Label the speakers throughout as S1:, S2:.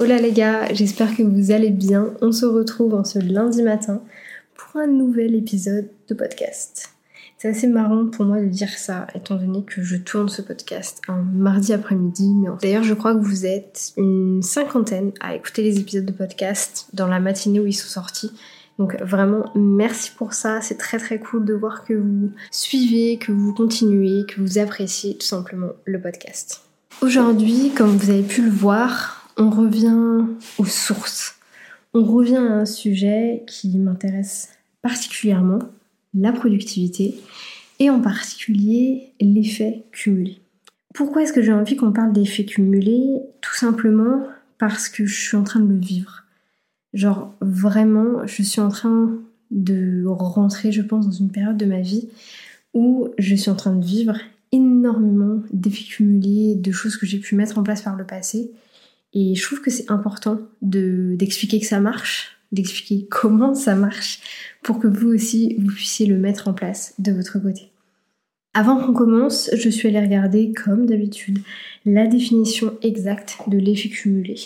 S1: Hola les gars, j'espère que vous allez bien. On se retrouve en ce lundi matin pour un nouvel épisode de podcast. C'est assez marrant pour moi de dire ça, étant donné que je tourne ce podcast un mardi après-midi. D'ailleurs, je crois que vous êtes une cinquantaine à écouter les épisodes de podcast dans la matinée où ils sont sortis. Donc vraiment, merci pour ça. C'est très très cool de voir que vous suivez, que vous continuez, que vous appréciez tout simplement le podcast. Aujourd'hui, comme vous avez pu le voir, on revient aux sources. On revient à un sujet qui m'intéresse particulièrement, la productivité, et en particulier l'effet cumulé. Pourquoi est-ce que j'ai envie qu'on parle d'effet cumulé? Tout simplement parce que je suis en train de le vivre. Genre vraiment, je suis en train de rentrer, je pense, dans une période de ma vie où je suis en train de vivre énormément d'effets cumulés, de choses que j'ai pu mettre en place par le passé et je trouve que c'est important d'expliquer que ça marche, d'expliquer comment ça marche, pour que vous aussi, vous puissiez le mettre en place de votre côté. Avant qu'on commence, je suis allée regarder, comme d'habitude, la définition exacte de l'effet cumulé,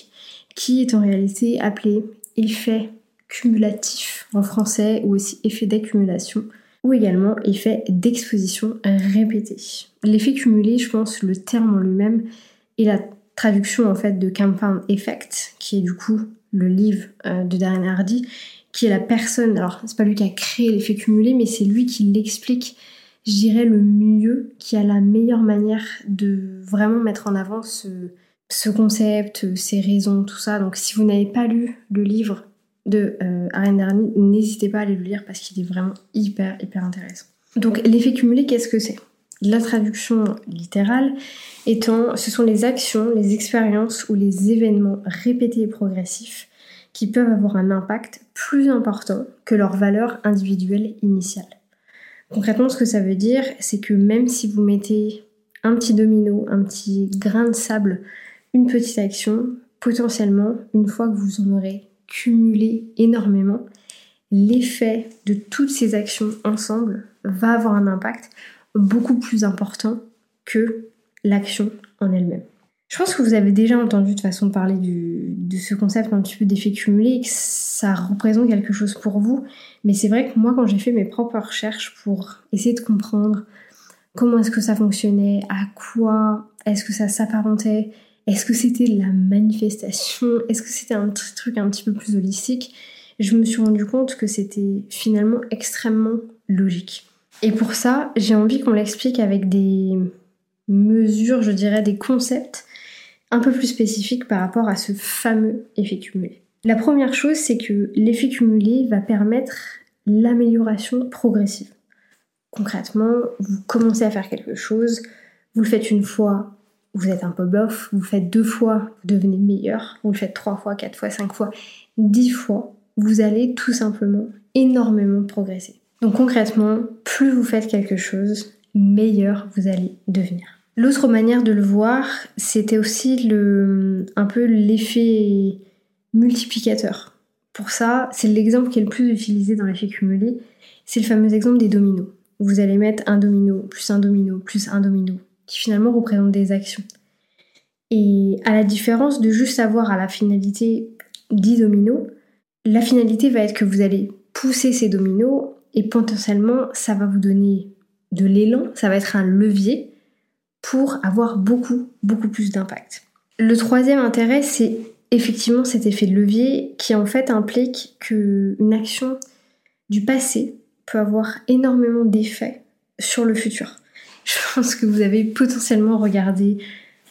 S1: qui est en réalité appelé effet cumulatif en français ou aussi effet d'accumulation ou également effet d'exposition répétée. L'effet cumulé, je pense, le terme en lui-même est la traduction en fait de Compound Effect, qui est du coup le livre euh, de Darren Hardy, qui est la personne, alors c'est pas lui qui a créé l'effet cumulé, mais c'est lui qui l'explique, je dirais, le mieux, qui a la meilleure manière de vraiment mettre en avant ce, ce concept, ses raisons, tout ça. Donc si vous n'avez pas lu le livre de euh, Darren n'hésitez pas à aller le lire parce qu'il est vraiment hyper, hyper intéressant. Donc l'effet cumulé, qu'est-ce que c'est? La traduction littérale étant ce sont les actions, les expériences ou les événements répétés et progressifs qui peuvent avoir un impact plus important que leur valeur individuelle initiale. Concrètement, ce que ça veut dire, c'est que même si vous mettez un petit domino, un petit grain de sable, une petite action, potentiellement, une fois que vous en aurez cumulé énormément, l'effet de toutes ces actions ensemble va avoir un impact beaucoup plus important que l'action en elle-même. Je pense que vous avez déjà entendu de façon parler de ce concept un petit peu d'effet cumulé et que ça représente quelque chose pour vous. Mais c'est vrai que moi, quand j'ai fait mes propres recherches pour essayer de comprendre comment est-ce que ça fonctionnait, à quoi est-ce que ça s'apparentait, est-ce que c'était la manifestation, est-ce que c'était un truc un petit peu plus holistique, je me suis rendu compte que c'était finalement extrêmement logique. Et pour ça, j'ai envie qu'on l'explique avec des mesures, je dirais, des concepts un peu plus spécifiques par rapport à ce fameux effet cumulé. La première chose, c'est que l'effet cumulé va permettre l'amélioration progressive. Concrètement, vous commencez à faire quelque chose, vous le faites une fois, vous êtes un peu bof, vous le faites deux fois, vous devenez meilleur, vous le faites trois fois, quatre fois, cinq fois, dix fois, vous allez tout simplement énormément progresser. Donc concrètement, plus vous faites quelque chose, meilleur vous allez devenir. L'autre manière de le voir, c'était aussi un peu l'effet multiplicateur. Pour ça, c'est l'exemple qui est le plus utilisé dans l'effet cumulé, c'est le fameux exemple des dominos. Vous allez mettre un domino, plus un domino, plus un domino, qui finalement représentent des actions. Et à la différence de juste avoir à la finalité 10 dominos, la finalité va être que vous allez pousser ces dominos et potentiellement ça va vous donner de l'élan, ça va être un levier pour avoir beaucoup, beaucoup plus d'impact. Le troisième intérêt, c'est effectivement cet effet de levier qui en fait implique qu'une action du passé peut avoir énormément d'effets sur le futur. Je pense que vous avez potentiellement regardé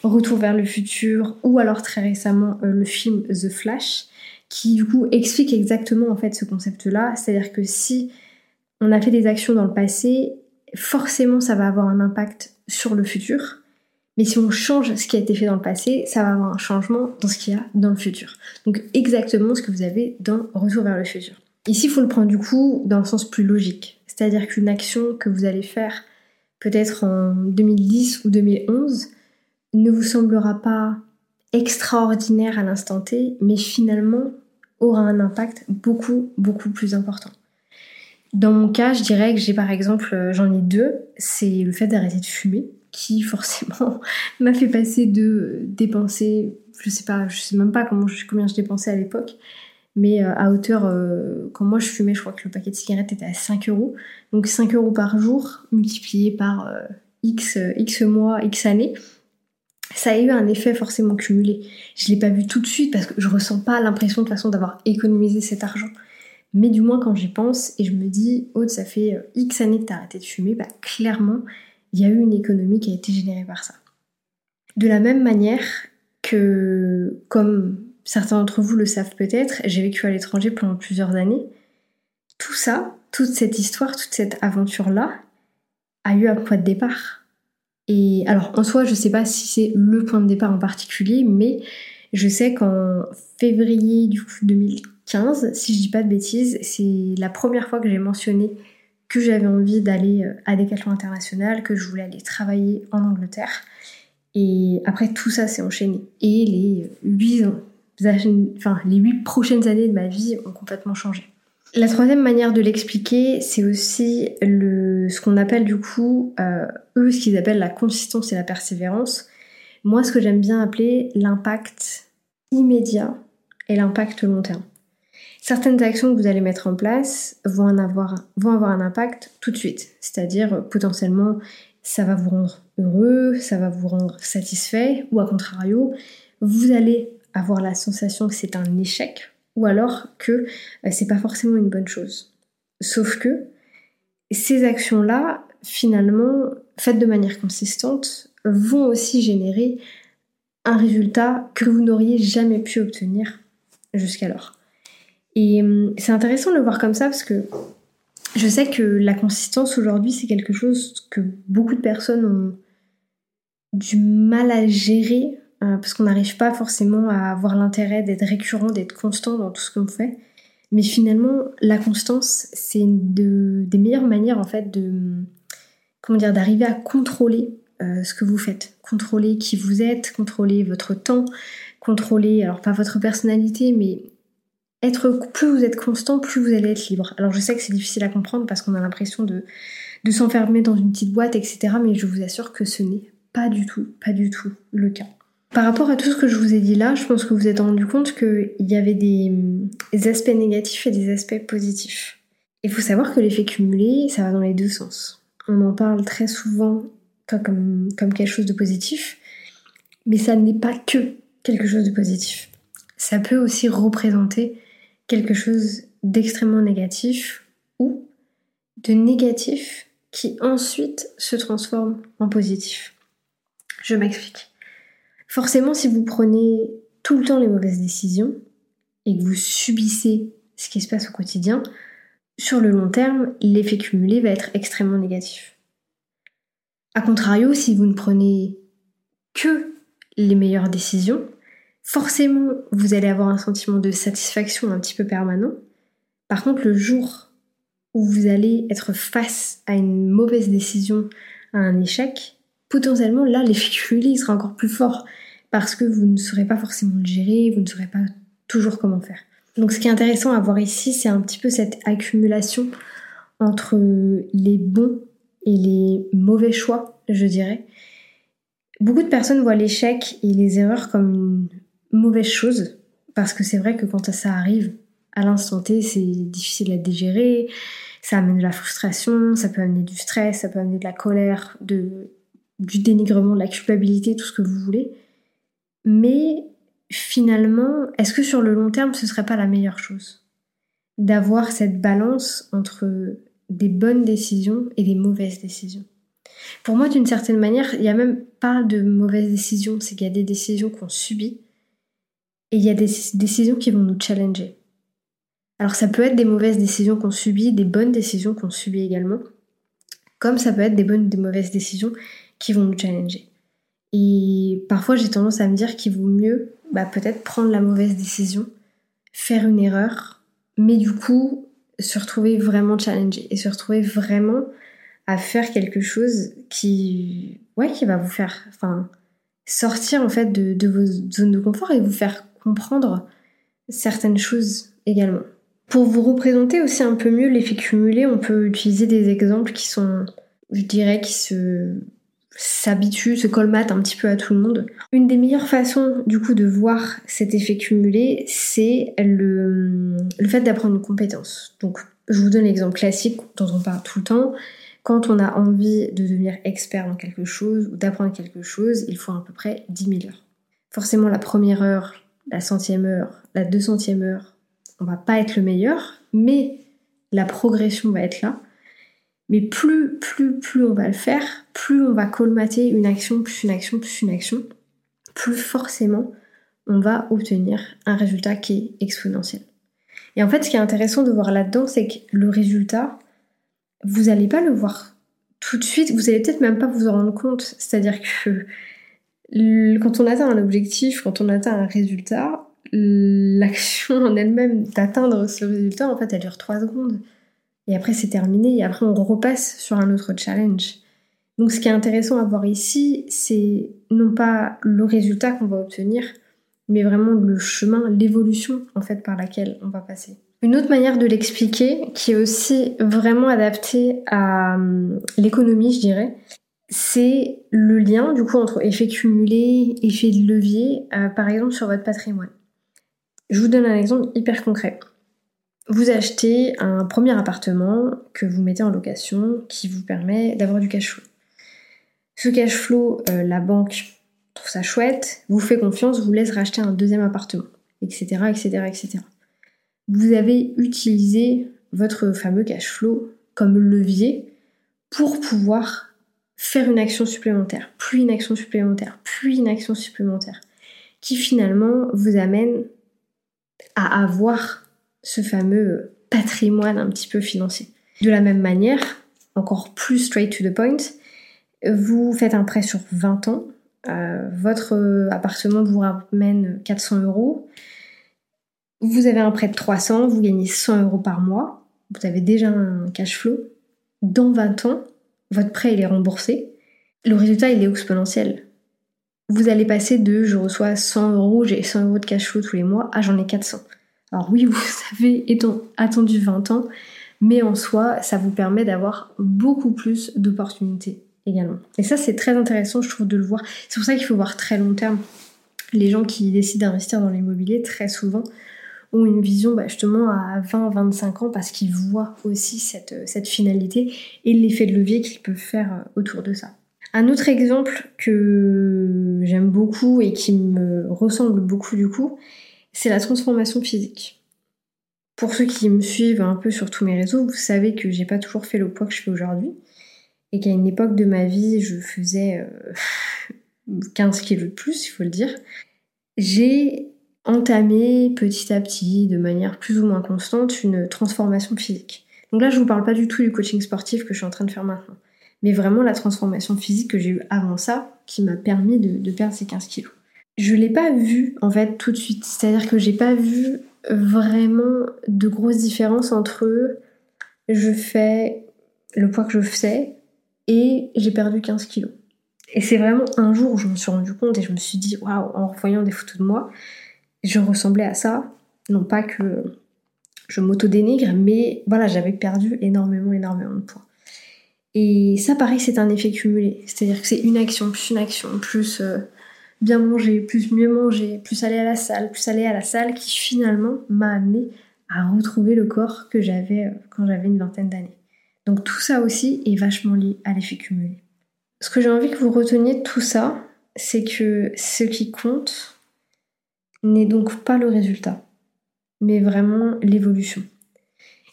S1: Retour vers le futur ou alors très récemment euh, le film The Flash qui du coup explique exactement en fait ce concept-là, c'est-à-dire que si on a fait des actions dans le passé, forcément ça va avoir un impact sur le futur. Mais si on change ce qui a été fait dans le passé, ça va avoir un changement dans ce qu'il y a dans le futur. Donc exactement ce que vous avez dans Retour vers le futur. Ici, il faut le prendre du coup dans le sens plus logique. C'est-à-dire qu'une action que vous allez faire peut-être en 2010 ou 2011 ne vous semblera pas extraordinaire à l'instant T, mais finalement aura un impact beaucoup, beaucoup plus important. Dans mon cas, je dirais que j'ai par exemple, euh, j'en ai deux. C'est le fait d'arrêter de fumer, qui forcément m'a fait passer de dépenser je sais pas, je sais même pas combien je dépensais à l'époque, mais euh, à hauteur, euh, quand moi je fumais, je crois que le paquet de cigarettes était à 5 euros. Donc 5 euros par jour multiplié par X, X mois, X années, ça a eu un effet forcément cumulé. Je l'ai pas vu tout de suite parce que je ressens pas l'impression de façon d'avoir économisé cet argent. Mais du moins quand j'y pense et je me dis, oh ça fait X années que t'as arrêté de fumer, bah clairement, il y a eu une économie qui a été générée par ça. De la même manière que, comme certains d'entre vous le savent peut-être, j'ai vécu à l'étranger pendant plusieurs années. Tout ça, toute cette histoire, toute cette aventure-là, a eu un point de départ. Et alors, en soi, je sais pas si c'est le point de départ en particulier, mais je sais qu'en février du coup 2015, si je dis pas de bêtises, c'est la première fois que j'ai mentionné que j'avais envie d'aller euh, à Decathlon International, que je voulais aller travailler en Angleterre. Et après, tout ça s'est enchaîné. Et les huit, enfin, les huit prochaines années de ma vie ont complètement changé. La troisième manière de l'expliquer, c'est aussi ce qu'on appelle du coup, euh, eux, ce qu'ils appellent la consistance et la persévérance. Moi, ce que j'aime bien appeler l'impact immédiat et l'impact long terme certaines actions que vous allez mettre en place vont, avoir, avoir un impact tout de suite. C'est-à-dire potentiellement ça va vous rendre heureux, ça va vous rendre satisfait, ou à contrario, vous allez avoir la sensation que c'est un échec, ou alors que euh, c'est pas forcément une bonne chose. Sauf que ces actions-là, finalement, faites de manière consistante, vont aussi générer un résultat que vous n'auriez jamais pu obtenir jusqu'alors. Et hum, c'est intéressant de le voir comme ça parce que je sais que la consistance aujourd'hui, c'est quelque chose que beaucoup de personnes ont du mal à gérer euh, parce qu'on n'arrive pas forcément à avoir l'intérêt d'être récurrent, d'être constant dans tout ce qu'on fait. Mais finalement, la constance, c'est une des meilleures manières en fait de comment dire d'arriver à contrôler euh, ce que vous faites, contrôler qui vous êtes, contrôler votre temps, contrôler alors pas votre personnalité, mais plus vous êtes constant, plus vous allez être libre. Alors je sais que c'est difficile à comprendre parce qu'on a l'impression de, de s'enfermer dans une petite boîte, etc. Mais je vous assure que ce n'est pas du tout, pas du tout le cas. Par rapport à tout ce que je vous ai dit là, je pense que vous vous êtes rendu compte qu'il y avait des, aspects négatifs et des aspects positifs. Il faut savoir que l'effet cumulé, ça va dans les deux sens. On en parle très souvent comme, comme quelque chose de positif, mais ça n'est pas que quelque chose de positif. Ça peut aussi représenter quelque chose d'extrêmement négatif ou de négatif qui ensuite se transforme en positif. Je m'explique. Forcément, si vous prenez tout le temps les mauvaises décisions et que vous subissez ce qui se passe au quotidien, sur le long terme, l'effet cumulé va être extrêmement négatif. A contrario, si vous ne prenez que les meilleures décisions, forcément, vous allez avoir un sentiment de satisfaction un petit peu permanent. Par contre, le jour où vous allez être face à une mauvaise décision, à un échec, potentiellement, là, l'effet cumulé sera encore plus fort parce que vous ne saurez pas forcément le gérer, vous ne saurez pas toujours comment faire. Donc, ce qui est intéressant à voir ici, c'est un petit peu cette accumulation entre les bons et les mauvais choix, je dirais. Beaucoup de personnes voient l'échec et les erreurs comme une mauvaise chose, parce que c'est vrai que quand ça arrive à l'instant T, c'est difficile à digérer, ça amène de la frustration, ça peut amener du stress, ça peut amener de la colère, de, du dénigrement, de la culpabilité, tout ce que vous voulez. Mais finalement, est-ce que sur le long terme, ce serait pas la meilleure chose D'avoir cette balance entre des bonnes décisions et des mauvaises décisions? Pour moi, d'une certaine manière, il n'y a même pas de mauvaises décisions, c'est qu'il y a des décisions qu'on subit et il y a des décisions qui vont nous challenger. Alors ça peut être des mauvaises décisions qu'on subit, des bonnes décisions qu'on subit également, comme ça peut être des bonnes, des mauvaises décisions qui vont nous challenger. Et parfois j'ai tendance à me dire qu'il vaut mieux bah, peut-être prendre la mauvaise décision, faire une erreur, mais du coup se retrouver vraiment challengé et se retrouver vraiment à faire quelque chose qui, ouais, qui va vous faire, enfin, sortir en fait de, de vos zones de confort et vous faire comprendre certaines choses également. Pour vous représenter aussi un peu mieux l'effet cumulé, on peut utiliser des exemples qui sont, je dirais, qui se s'habitue, se colmate un petit peu à tout le monde. Une des meilleures façons du coup de voir cet effet cumulé, c'est le, le fait d'apprendre une compétence. Donc je vous donne l'exemple classique dont on parle tout le temps. Quand on a envie de devenir expert dans quelque chose ou d'apprendre quelque chose, il faut à peu près 10 000 heures. Forcément, la première heure, la centième heure, la deux centième heure, on va pas être le meilleur, mais la progression va être là. Mais plus, plus, plus on va le faire, plus on va colmater une action, plus une action, plus une action, plus forcément on va obtenir un résultat qui est exponentiel. Et en fait, ce qui est intéressant de voir là-dedans, c'est que le résultat, vous n'allez pas le voir tout de suite, vous allez peut-être même pas vous en rendre compte. C'est-à-dire que quand on atteint un objectif, quand on atteint un résultat, l'action en elle-même d'atteindre ce résultat, en fait, elle dure 3 secondes. Et après, c'est terminé. Et après, on repasse sur un autre challenge. Donc, ce qui est intéressant à voir ici, c'est non pas le résultat qu'on va obtenir, mais vraiment le chemin, l'évolution, en fait, par laquelle on va passer. Une autre manière de l'expliquer, qui est aussi vraiment adaptée à hum, l'économie, je dirais, c'est le lien du coup entre effet cumulé, effet de levier, euh, par exemple sur votre patrimoine. Je vous donne un exemple hyper concret. Vous achetez un premier appartement que vous mettez en location qui vous permet d'avoir du cash flow. Ce cash flow, euh, la banque trouve ça chouette, vous fait confiance, vous laisse racheter un deuxième appartement, etc., etc., etc vous avez utilisé votre fameux cash flow comme levier pour pouvoir faire une action supplémentaire, puis une action supplémentaire, puis une action supplémentaire, qui finalement vous amène à avoir ce fameux patrimoine un petit peu financier. De la même manière, encore plus straight to the point, vous faites un prêt sur 20 ans, euh, votre appartement vous ramène 400 euros, vous avez un prêt de 300, vous gagnez 100 euros par mois, vous avez déjà un cash flow. Dans 20 ans, votre prêt il est remboursé. Le résultat il est exponentiel. Vous allez passer de je reçois 100 euros, j'ai 100 euros de cash flow tous les mois, à j'en ai 400. Alors oui, vous avez attendu 20 ans, mais en soi, ça vous permet d'avoir beaucoup plus d'opportunités également. Et ça, c'est très intéressant, je trouve, de le voir. C'est pour ça qu'il faut voir très long terme. Les gens qui décident d'investir dans l'immobilier, très souvent, une vision bah, justement à 20-25 ans parce qu'ils voient aussi cette, cette finalité et l'effet de levier qu'ils peuvent faire euh, autour de ça. Un autre exemple que j'aime beaucoup et qui me ressemble beaucoup du coup, c'est la transformation physique. Pour ceux qui me suivent un peu sur tous mes réseaux, vous savez que j'ai pas toujours fait le poids que je fais aujourd'hui et qu'à une époque de ma vie, je faisais 15 euh, kilos de plus, il faut le dire. J'ai entamer petit à petit, de manière plus ou moins constante, une transformation physique. Donc là, je vous parle pas du tout du coaching sportif que je suis en train de faire maintenant, mais vraiment la transformation physique que j'ai eue avant ça, qui m'a permis de, perdre ces 15 kilos. Je l'ai pas vu en fait tout de suite, c'est-à-dire que j'ai pas vu vraiment de grosses différences entre je fais le poids que je faisais et j'ai perdu 15 kilos. Et c'est vraiment un jour où je me suis rendu compte et je me suis dit, waouh, en voyant des photos de moi, je ressemblais à ça. Non pas que je m'auto-dénigre, mais voilà, j'avais perdu énormément, énormément de poids. Et ça, pareil, c'est un effet cumulé. C'est-à-dire que c'est une action, plus une action, plus euh, bien manger, plus mieux manger, plus aller à la salle, plus aller à la salle, qui finalement m'a amené à retrouver le corps que j'avais euh, quand j'avais une vingtaine d'années. Donc tout ça aussi est vachement lié à l'effet cumulé. Ce que j'ai envie que vous reteniez de tout ça, c'est que ce qui compte, n'est donc pas le résultat, mais vraiment l'évolution.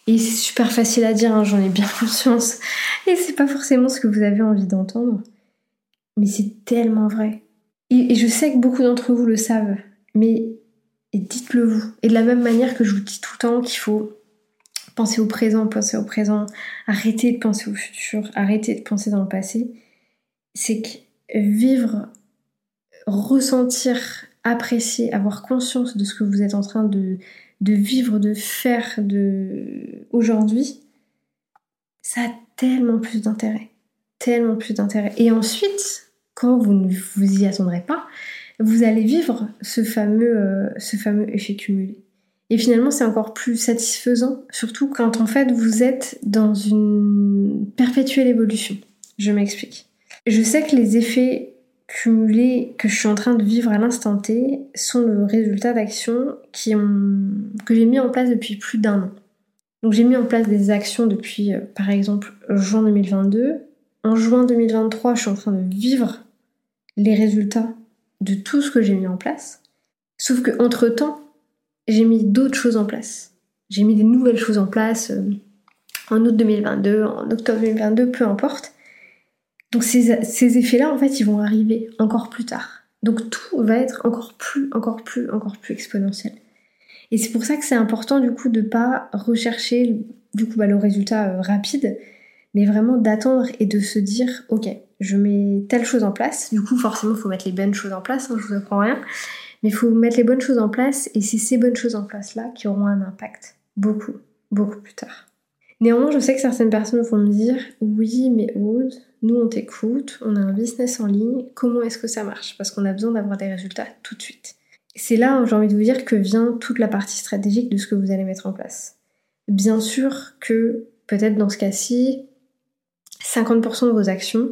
S1: Et c'est super facile à dire, hein, j'en ai bien conscience. Et c'est pas forcément ce que vous avez envie d'entendre. Mais c'est tellement vrai. Et, je sais que beaucoup d'entre vous le savent, mais dites-le vous. Et de la même manière que je vous dis tout le temps qu'il faut penser au présent, penser au présent, arrêter de penser au futur, arrêter de penser dans le passé, c'est que vivre, ressentir apprécier, avoir conscience de ce que vous êtes en train de, vivre, de faire de aujourd'hui, ça a tellement plus d'intérêt. Tellement plus d'intérêt. Et ensuite, quand vous ne vous y attendrez pas, vous allez vivre ce fameux, euh, ce fameux effet cumulé. Et finalement, c'est encore plus satisfaisant, surtout quand en fait vous êtes dans une perpétuelle évolution. Je m'explique. Je sais que les effets cumulés que je suis en train de vivre à l'instant T sont le résultat d'actions que j'ai mis en place depuis plus d'un an. Donc j'ai mis en place des actions depuis, euh, par exemple, juin 2022. En juin 2023, je suis en train de vivre les résultats de tout ce que j'ai mis en place. Sauf que entre temps, j'ai mis d'autres choses en place. J'ai mis des nouvelles choses en place euh, en août 2022, en octobre 2022, peu importe. Donc ces, ces effets-là, en fait, ils vont arriver encore plus tard. Donc tout va être encore plus, encore plus, encore plus exponentiel. Et c'est pour ça que c'est important du coup de pas rechercher du coup bah, le résultat euh, rapide, mais vraiment d'attendre et de se dire ok, je mets telle chose en place. Du coup, forcément, il faut mettre les bonnes choses en place. Hein, je vous apprends rien, mais il faut mettre les bonnes choses en place et c'est ces bonnes choses en place là qui auront un impact beaucoup, beaucoup plus tard. Néanmoins, je sais que certaines personnes vont me dire oui, mais Aude, nous on t'écoute, on a un business en ligne, comment est-ce que ça marche? Parce qu'on a besoin d'avoir des résultats tout de suite. C'est là, j'ai envie de vous dire, que vient toute la partie stratégique de ce que vous allez mettre en place. Bien sûr que peut-être dans ce cas-ci, 50% de vos actions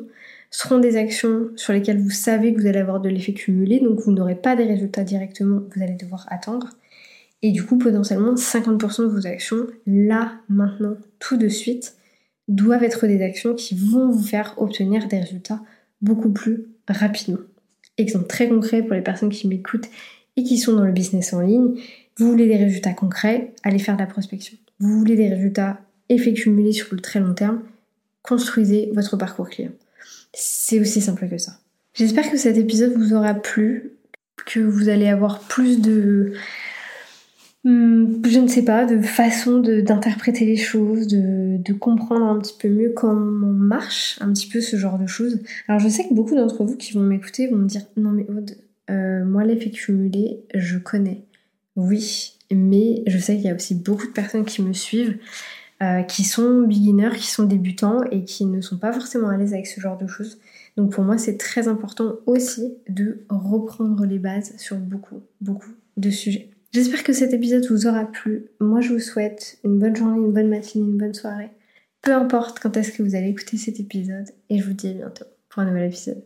S1: seront des actions sur lesquelles vous savez que vous allez avoir de l'effet cumulé, donc vous n'aurez pas des résultats directement, vous allez devoir attendre. Et du coup, potentiellement, 50% de vos actions, là, maintenant, tout de suite, doivent être des actions qui vont vous faire obtenir des résultats beaucoup plus rapidement. Exemple très concret pour les personnes qui m'écoutent et qui sont dans le business en ligne, vous voulez des résultats concrets, allez faire de la prospection. Vous voulez des résultats effets cumulés sur le très long terme, construisez votre parcours client. C'est aussi simple que ça. J'espère que cet épisode vous aura plu, que vous allez avoir plus de je ne sais pas, de façon d'interpréter les choses, de, comprendre un petit peu mieux comment marche un petit peu ce genre de choses. Alors je sais que beaucoup d'entre vous qui vont m'écouter vont me dire non mais Aude, euh, moi l'effet cumulé, je connais. Oui, mais je sais qu'il y a aussi beaucoup de personnes qui me suivent, euh, qui sont beginners, qui sont débutants et qui ne sont pas forcément à l'aise avec ce genre de choses. Donc pour moi c'est très important aussi de reprendre les bases sur beaucoup, beaucoup de sujets. J'espère que cet épisode vous aura plu. Moi, je vous souhaite une bonne journée, une bonne matinée, une bonne soirée. Peu importe quand est-ce que vous allez écouter cet épisode. Et je vous dis à bientôt pour un nouvel épisode.